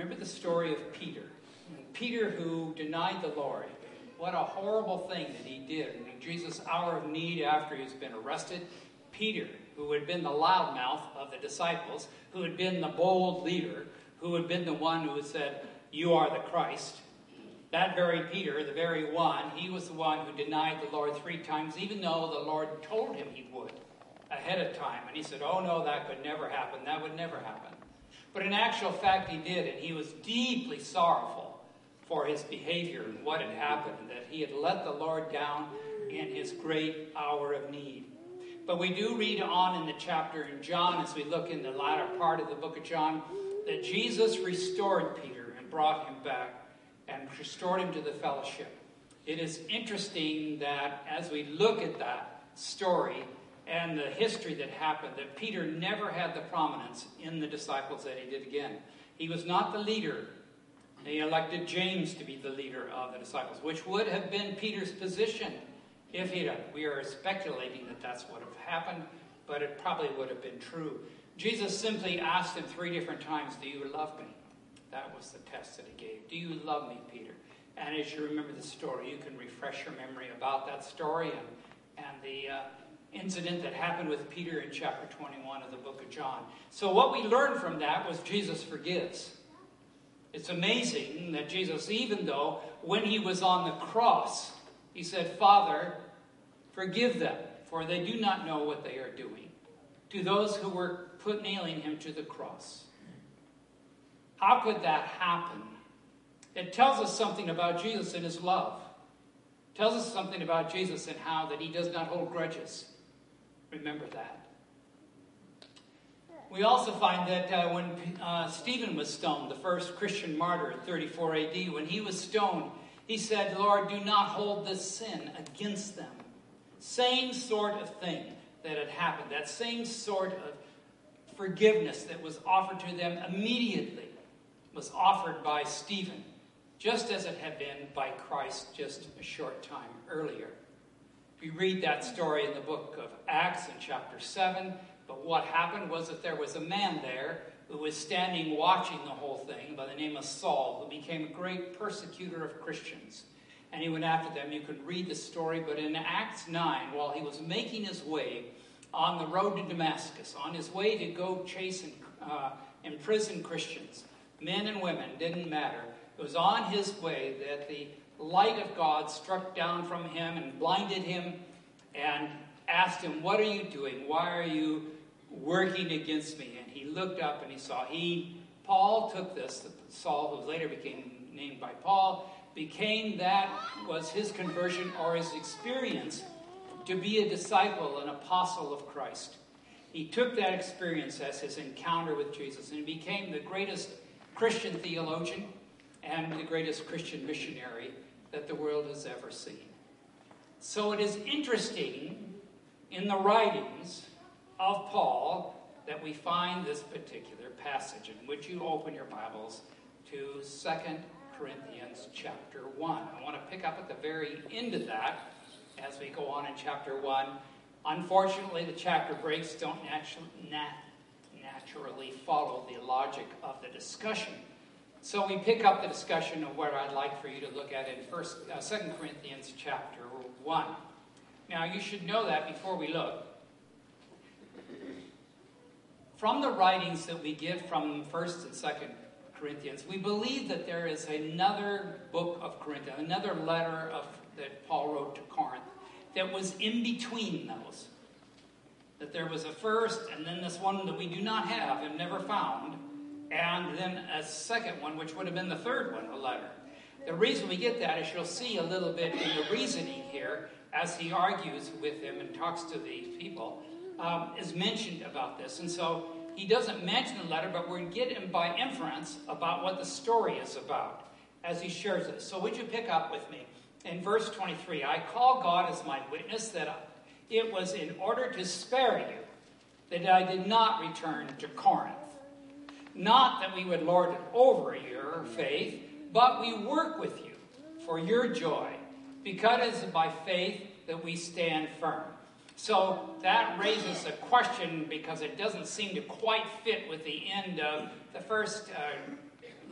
Remember the story of Peter. Peter, who denied the Lord. What a horrible thing that he did in Jesus' hour of need after he's been arrested. Peter, who had been the loudmouth of the disciples, who had been the bold leader, who had been the one who had said, You are the Christ. That very Peter, the very one, he was the one who denied the Lord three times, even though the Lord told him he would ahead of time. And he said, Oh, no, that could never happen. That would never happen. But in actual fact, he did, and he was deeply sorrowful for his behavior and what had happened, that he had let the Lord down in his great hour of need. But we do read on in the chapter in John, as we look in the latter part of the book of John, that Jesus restored Peter and brought him back and restored him to the fellowship. It is interesting that as we look at that story and the history that happened, that Peter never had the prominence in the disciples that he did again. He was not the leader. They elected James to be the leader of the disciples, which would have been Peter's position if he'd. We are speculating that that's what have happened, but it probably would have been true. Jesus simply asked him three different times, Do you love me? That was the test that he gave. Do you love me, Peter? And as you remember the story, you can refresh your memory about that story and, and the uh, incident that happened with Peter in chapter 21 of the book of John. So, what we learned from that was Jesus forgives. It's amazing that Jesus, even though when he was on the cross, he said, Father, forgive them, for they do not know what they are doing. To those who were put nailing him to the cross. How could that happen? It tells us something about Jesus and his love. It tells us something about Jesus and how that he does not hold grudges. Remember that. We also find that uh, when uh, Stephen was stoned, the first Christian martyr in 34 AD, when he was stoned, he said, Lord, do not hold this sin against them. Same sort of thing that had happened, that same sort of forgiveness that was offered to them immediately was offered by Stephen, just as it had been by Christ just a short time earlier. We read that story in the book of Acts in chapter 7, but what happened was that there was a man there who was standing watching the whole thing by the name of Saul, who became a great persecutor of Christians. And he went after them. You can read the story, but in Acts 9, while he was making his way on the road to Damascus, on his way to go chase and uh, imprison Christians, men and women, didn't matter. It was on his way that the light of God struck down from him and blinded him and asked him, What are you doing? Why are you working against me? And he looked up and he saw he, Paul took this, Saul, who later became named by Paul, became that was his conversion or his experience to be a disciple, an apostle of Christ. He took that experience as his encounter with Jesus and he became the greatest Christian theologian and the greatest Christian missionary that the world has ever seen. So it is interesting in the writings of Paul that we find this particular passage. In which you open your Bibles to 2 Corinthians chapter 1. I want to pick up at the very end of that as we go on in chapter 1. Unfortunately, the chapter breaks don't naturally, nat- naturally follow the logic of the discussion. So we pick up the discussion of what I'd like for you to look at in First, uh, 2 Corinthians chapter 1. Now, you should know that before we look. From the writings that we get from 1st and 2nd Corinthians, we believe that there is another book of Corinthians, another letter of, that Paul wrote to Corinth that was in between those that there was a first, and then this one that we do not have and never found, and then a second one, which would have been the third one, a letter. The reason we get that is you'll see a little bit in the reasoning here as he argues with them and talks to these people, um, is mentioned about this. And so he doesn't mention the letter, but we get him by inference about what the story is about as he shares it. So would you pick up with me? In verse 23, I call God as my witness that it was in order to spare you that I did not return to Corinth. Not that we would lord it over your faith, but we work with you for your joy, because it is by faith that we stand firm. So that raises a question because it doesn't seem to quite fit with the end of the first uh,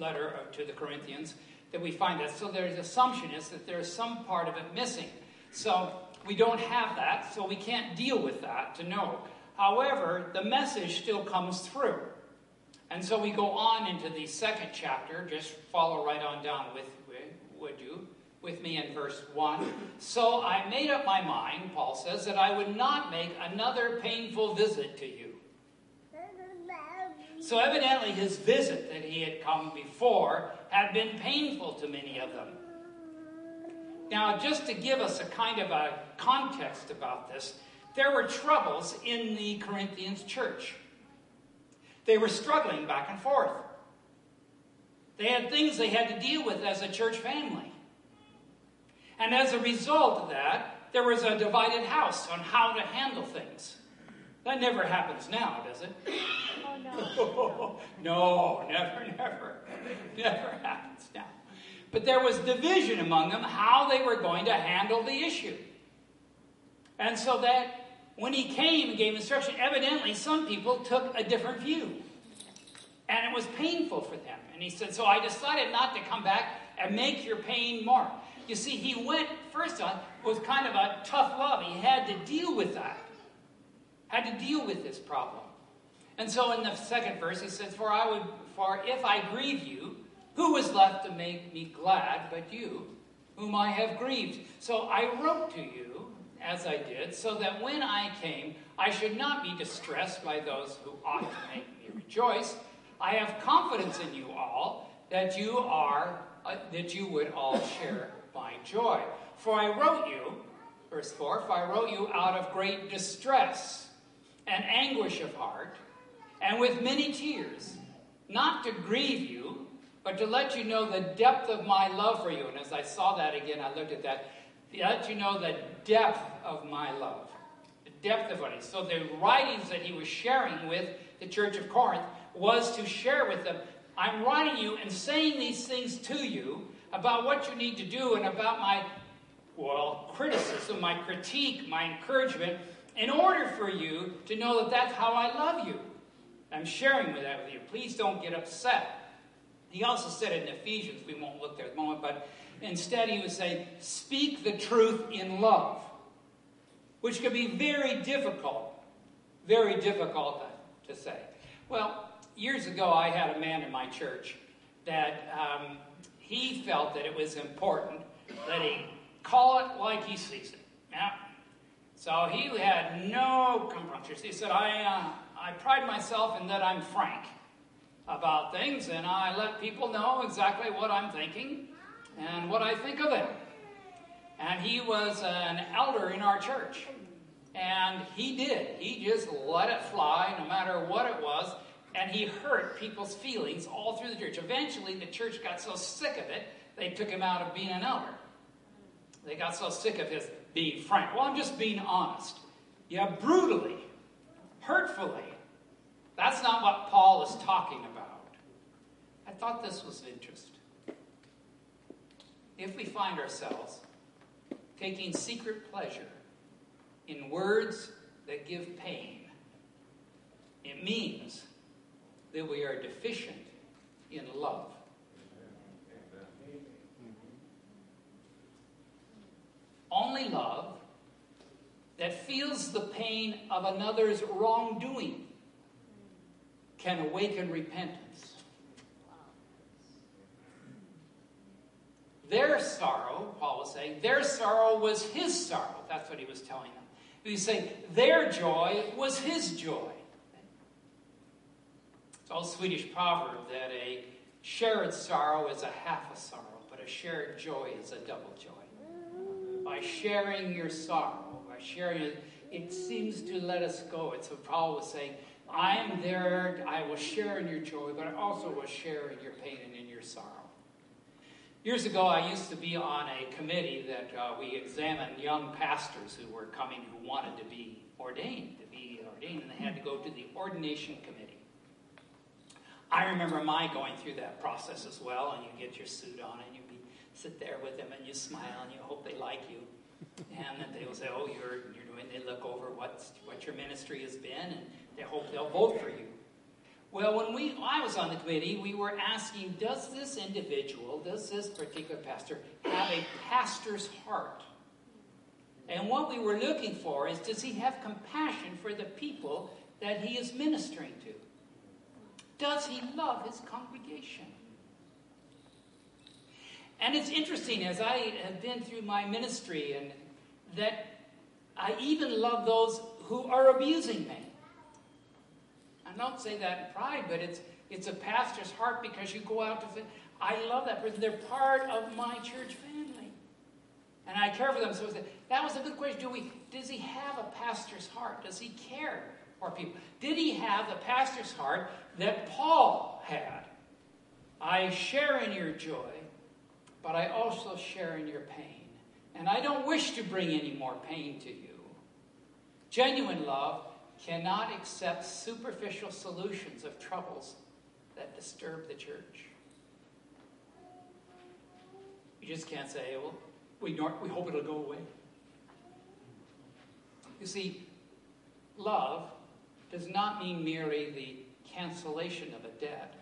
letter to the Corinthians that we find that. So there's assumption is that there's some part of it missing. So we don't have that, so we can't deal with that to know. However, the message still comes through. And so we go on into the second chapter. Just follow right on down with, would you? With me in verse 1. So I made up my mind, Paul says, that I would not make another painful visit to you. So evidently his visit that he had come before had been painful to many of them. Now, just to give us a kind of a context about this, there were troubles in the Corinthians church. They were struggling back and forth. They had things they had to deal with as a church family. And as a result of that, there was a divided house on how to handle things. That never happens now, does it? Oh, no. no, never, never. Never happens now. But there was division among them how they were going to handle the issue. And so that when he came and gave instruction, evidently some people took a different view. And it was painful for them. And he said, So I decided not to come back and make your pain more. You see, he went, first on, was kind of a tough love. He had to deal with that, had to deal with this problem. And so in the second verse, he says, For I would, for if I grieve you, who was left to make me glad but you, whom I have grieved? So I wrote to you as I did, so that when I came, I should not be distressed by those who ought to make me rejoice. I have confidence in you all that you are uh, that you would all share my joy. For I wrote you, verse 4, for I wrote you out of great distress and anguish of heart, and with many tears, not to grieve you, but to let you know the depth of my love for you. And as I saw that again, I looked at that let you know the depth of my love. The depth of what it. So the writings that he was sharing with the church of Corinth was to share with them I'm writing you and saying these things to you about what you need to do and about my, well, criticism, my critique, my encouragement, in order for you to know that that's how I love you. I'm sharing with that with you. Please don't get upset. He also said in Ephesians, we won't look there at the moment, but Instead, he would say, Speak the truth in love, which could be very difficult, very difficult to say. Well, years ago, I had a man in my church that um, he felt that it was important that he call it like he sees it. Yeah. So he had no compunctions. He said, I, uh, I pride myself in that I'm frank about things and I let people know exactly what I'm thinking and what I think of him. And he was an elder in our church. And he did. He just let it fly no matter what it was. And he hurt people's feelings all through the church. Eventually, the church got so sick of it, they took him out of being an elder. They got so sick of his being frank. Well, I'm just being honest. Yeah, brutally, hurtfully. That's not what Paul is talking about. I thought this was interesting if we find ourselves taking secret pleasure in words that give pain, it means that we are deficient in love. Only love that feels the pain of another's wrongdoing can awaken repentance. Their sorrow, Paul was saying, their sorrow was his sorrow. That's what he was telling them. He was saying their joy was his joy. It's all Swedish proverb that a shared sorrow is a half a sorrow, but a shared joy is a double joy. By sharing your sorrow, by sharing it, it seems to let us go. It's what Paul was saying. I'm there, I will share in your joy, but I also will share in your pain and in your sorrow. Years ago, I used to be on a committee that uh, we examined young pastors who were coming who wanted to be ordained, to be ordained, and they had to go to the ordination committee. I remember my going through that process as well, and you get your suit on and you sit there with them and you smile and you hope they like you. And then they will say, oh, you're, you're doing, they look over what's, what your ministry has been and they hope they'll vote for you. Well, when we I was on the committee, we were asking, does this individual, does this particular pastor have a pastor's heart? And what we were looking for is does he have compassion for the people that he is ministering to? Does he love his congregation? And it's interesting as I have been through my ministry and that I even love those who are abusing me. Don't say that in pride, but it's it's a pastor's heart because you go out to I love that person. They're part of my church family. And I care for them. So that was a good question. Do we does he have a pastor's heart? Does he care for people? Did he have the pastor's heart that Paul had? I share in your joy, but I also share in your pain. And I don't wish to bring any more pain to you. Genuine love cannot accept superficial solutions of troubles that disturb the church. You just can't say, well, we, we hope it'll go away. You see, love does not mean merely the cancellation of a debt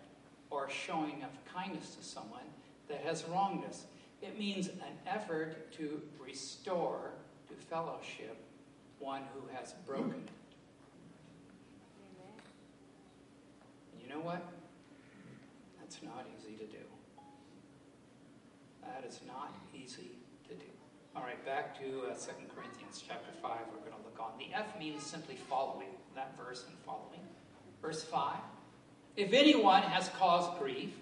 or showing of kindness to someone that has wronged us. It means an effort to restore to fellowship one who has broken it. You know what? That's not easy to do. That is not easy to do. All right, back to uh, 2 Corinthians chapter 5. We're going to look on. The F means simply following, that verse and following. Verse 5. If anyone has caused grief,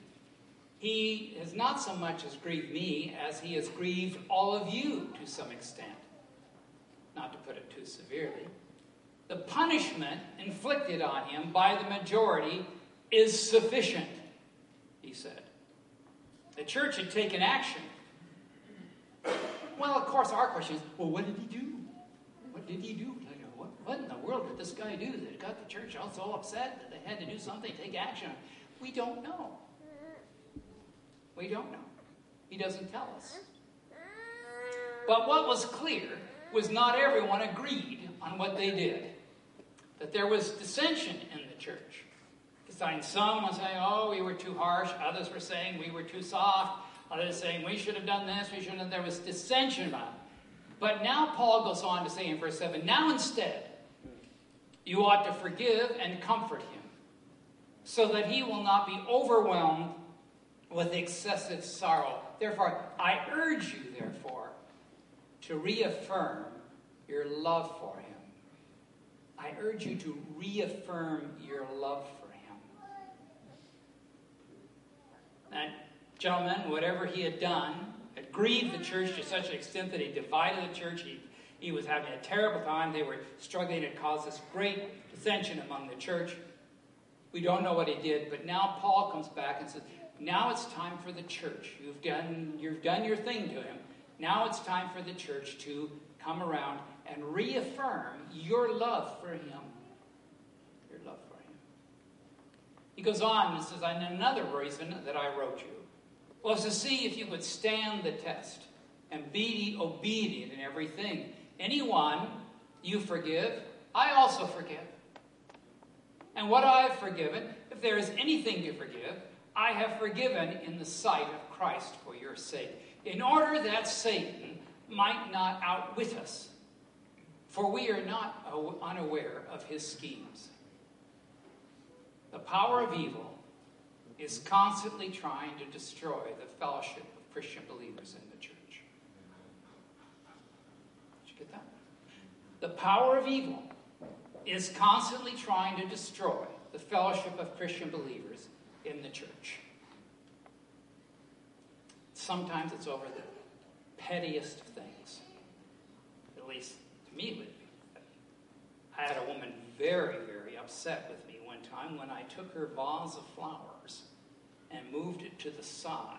he has not so much as grieved me as he has grieved all of you to some extent. Not to put it too severely. The punishment inflicted on him by the majority is sufficient, he said. The church had taken action. Well, of course, our question is well, what did he do? What did he do? What, what in the world did this guy do that got the church all so upset that they had to do something, take action? We don't know. We don't know. He doesn't tell us. But what was clear was not everyone agreed on what they did. That there was dissension in the church. Some were saying, oh, we were too harsh. Others were saying we were too soft. Others saying we should have done this, we shouldn't have. There was dissension about it. But now Paul goes on to say in verse 7 Now instead, you ought to forgive and comfort him, so that he will not be overwhelmed with excessive sorrow. Therefore, I urge you, therefore, to reaffirm your love for him. I urge you to reaffirm your love for him. That gentleman, whatever he had done, had grieved the church to such an extent that he divided the church. He, he was having a terrible time. They were struggling to caused this great dissension among the church. We don't know what he did, but now Paul comes back and says, now it's time for the church. You've done, you've done your thing to him. Now it's time for the church to come around and reaffirm your love for him. Your love for him. He goes on and says, and another reason that I wrote you was to see if you would stand the test and be obedient in everything. Anyone you forgive, I also forgive. And what I have forgiven, if there is anything you forgive, I have forgiven in the sight of Christ for your sake, in order that Satan might not outwit us. For we are not unaware of his schemes. The power of evil is constantly trying to destroy the fellowship of Christian believers in the church. Did you get that? The power of evil is constantly trying to destroy the fellowship of Christian believers in the church. Sometimes it's over the pettiest of things. At least to me, would be. I had a woman very, very upset with me time when I took her vase of flowers and moved it to the side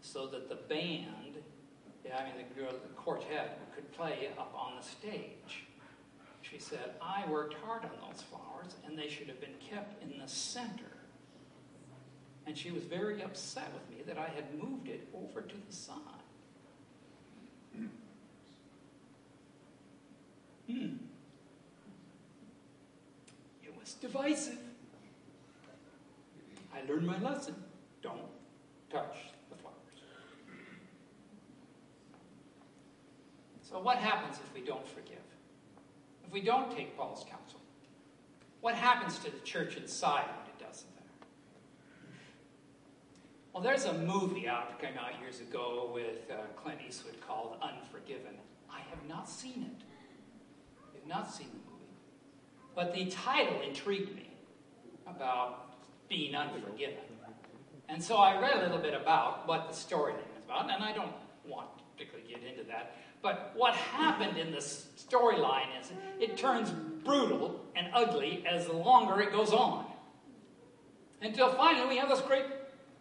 so that the band, I mean the, the quartet, could play up on the stage. She said, I worked hard on those flowers and they should have been kept in the center. And she was very upset with me that I had moved it over to the side. Hmm. It divisive. I learned my lesson. Don't touch the flowers. So, what happens if we don't forgive? If we don't take Paul's counsel? What happens to the church inside when it doesn't there? Well, there's a movie out came out years ago with uh, Clint Eastwood called Unforgiven. I have not seen it. I have not seen movie. But the title intrigued me about being unforgiven. And so I read a little bit about what the storyline is about, and I don't want to particularly get into that. But what happened in the storyline is it turns brutal and ugly as the longer it goes on. Until finally we have this great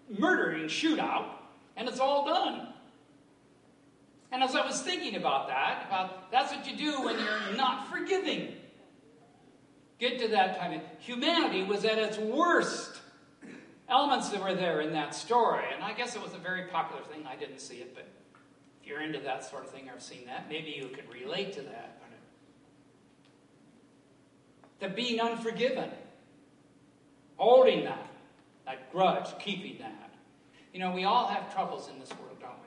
murdering shootout, and it's all done. And as I was thinking about that, about that's what you do when you're not forgiving. Get to that time. Humanity was at its worst. Elements that were there in that story, and I guess it was a very popular thing. I didn't see it, but if you're into that sort of thing or have seen that, maybe you could relate to that. The being unforgiven, holding that, that grudge, keeping that. You know, we all have troubles in this world, don't we?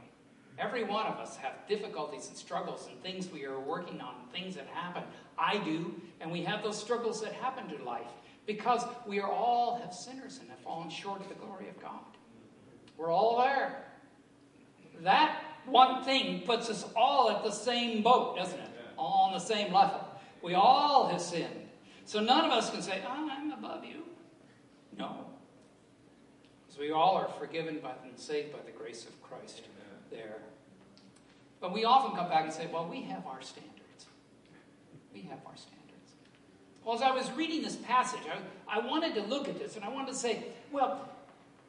Every one of us have difficulties and struggles and things we are working on, things that happen. I do, and we have those struggles that happen to life because we are all have sinners and have fallen short of the glory of God. We're all there. That one thing puts us all at the same boat, doesn't it? All on the same level. We all have sinned. So none of us can say, oh, I'm above you. No. Because we all are forgiven by and saved by the grace of Christ there. But we often come back and say, well, we have our standards. We have our standards. Well, as I was reading this passage, I, I wanted to look at this and I wanted to say, well,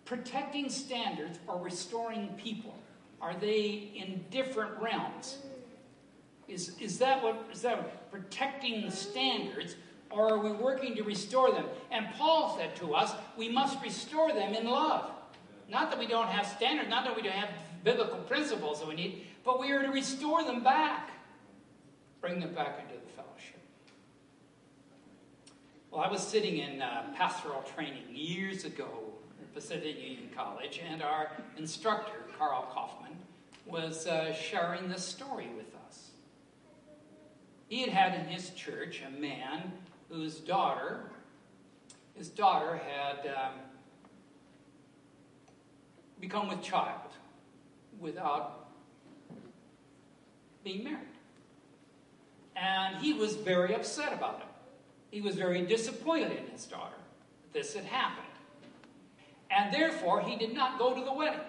protecting standards or restoring people, are they in different realms? Is, is that what is that protecting the standards or are we working to restore them? And Paul said to us, we must restore them in love. Not that we don't have standards, not that we don't have biblical principles that we need, but we are to restore them back, bring them back into the fellowship. Well, I was sitting in uh, pastoral training years ago at Pacific Union College, and our instructor, Carl Kaufman, was uh, sharing this story with us. He had had in his church a man whose daughter, his daughter had um, become with child without being married. And he was very upset about it. He was very disappointed in his daughter. That this had happened. And therefore, he did not go to the wedding.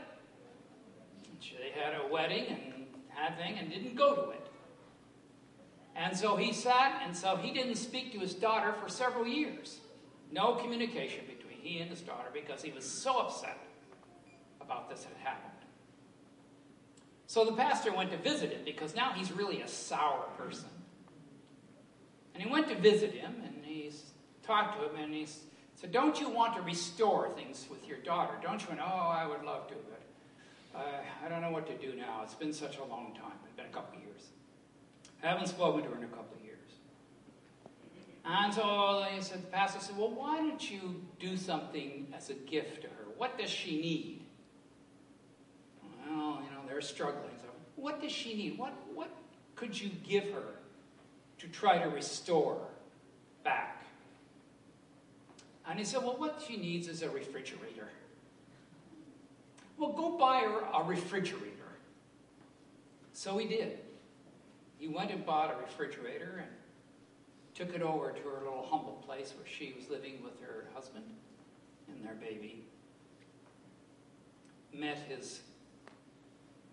They had a wedding and had thing and didn't go to it. And so he sat, and so he didn't speak to his daughter for several years. No communication between he and his daughter because he was so upset about this had happened. So the pastor went to visit him because now he's really a sour person. And he went to visit him and he talked to him and he said, Don't you want to restore things with your daughter? Don't you? And, oh, I would love to, but uh, I don't know what to do now. It's been such a long time. It's been a couple of years. I haven't spoken to her in a couple of years. And so they said, the pastor said, Well, why don't you do something as a gift to her? What does she need? They're struggling. So what does she need? What, what could you give her to try to restore back? And he said, Well, what she needs is a refrigerator. Well, go buy her a refrigerator. So he did he went and bought a refrigerator and took it over to her little humble place where she was living with her husband and their baby. Met his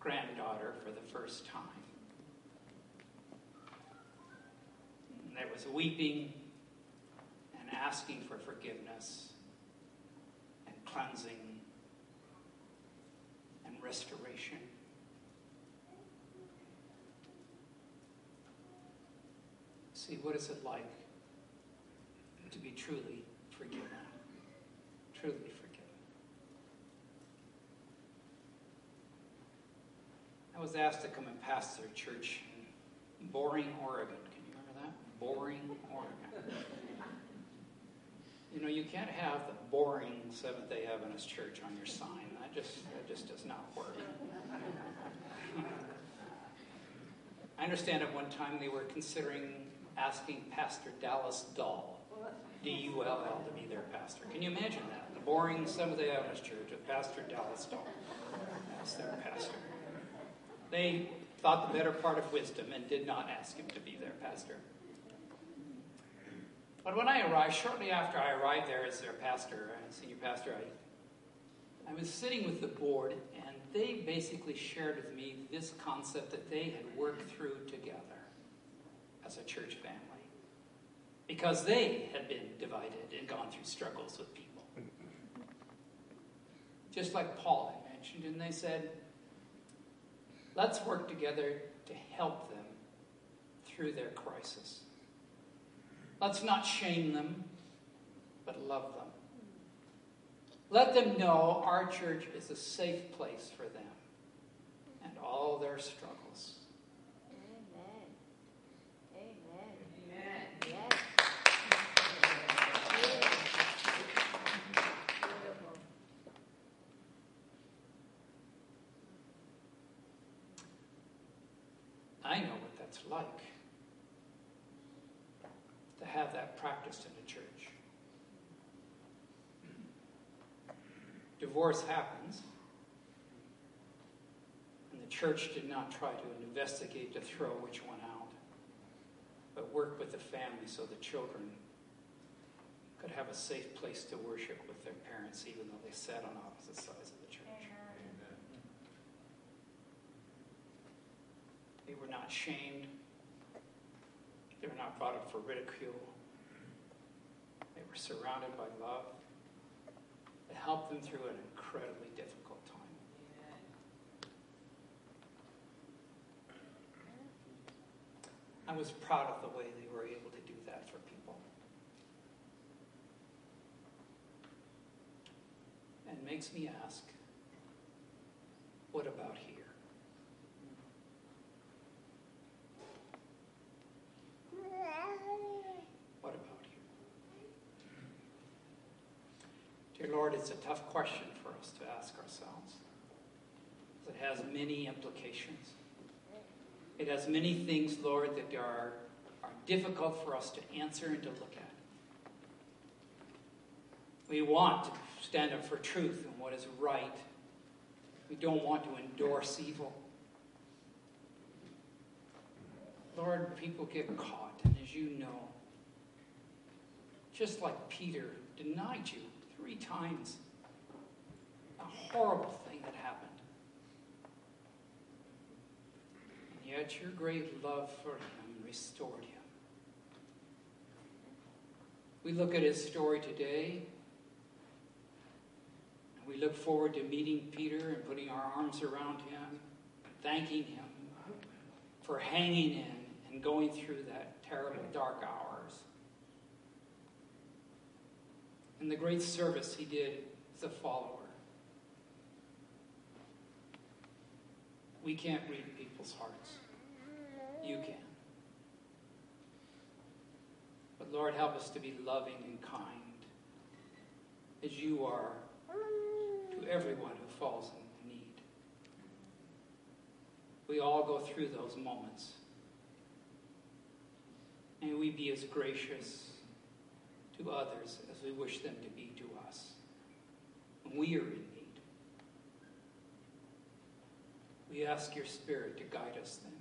granddaughter for the first time. And there was weeping and asking for forgiveness and cleansing and restoration. See, what is it like to be truly forgiven? Truly forgiven. I was asked to come and pastor a church in Boring, Oregon. Can you remember that? Boring, Oregon. You know, you can't have the boring Seventh day Adventist church on your sign. That just, that just does not work. I understand at one time they were considering asking Pastor Dallas Dull, D U L L, to be their pastor. Can you imagine that? The boring Seventh day Adventist church with Pastor Dallas Dull as their pastor. They thought the better part of wisdom and did not ask him to be their pastor. But when I arrived, shortly after I arrived there as their pastor, uh, senior pastor, I, I was sitting with the board, and they basically shared with me this concept that they had worked through together as a church family. Because they had been divided and gone through struggles with people. Just like Paul had mentioned, and they said, let's work together to help them through their crisis. Let's not shame them, but love them. Let them know our church is a safe place for them and all their struggles. Amen. Amen. Amen. Yes. Beautiful. I know what that's like to have that practiced in the church. Divorce happens, and the church did not try to investigate to throw which one out, but work with the family so the children could have a safe place to worship with their parents, even though they sat on opposite sides of the church. They were not shamed. They were not brought up for ridicule. They were surrounded by love. It helped them through an incredibly difficult time. I was proud of the way they were able to do that for people. And makes me ask what about here? What about you? Dear Lord, it's a tough question for us to ask ourselves. It has many implications. It has many things, Lord, that are, are difficult for us to answer and to look at. We want to stand up for truth and what is right. We don't want to endorse evil. Lord, people get caught, and as you know, just like Peter denied you three times, a horrible thing that happened. And yet your great love for him restored him. We look at his story today, and we look forward to meeting Peter and putting our arms around him, thanking him for hanging in and going through that terrible dark hours. And the great service he did as a follower. We can't read people's hearts. You can. But Lord, help us to be loving and kind as you are to everyone who falls in need. We all go through those moments. May we be as gracious to others as we wish them to be to us when we are in need. We ask your Spirit to guide us then.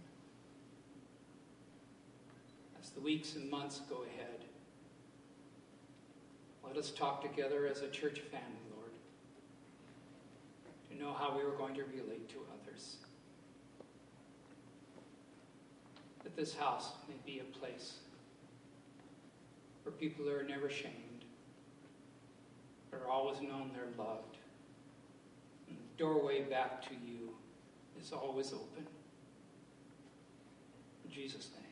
As the weeks and months go ahead, let us talk together as a church family, Lord, to know how we are going to relate to others. That this house may be a place where people who are never shamed, but are always known they're loved. And the doorway back to you is always open. In Jesus' name.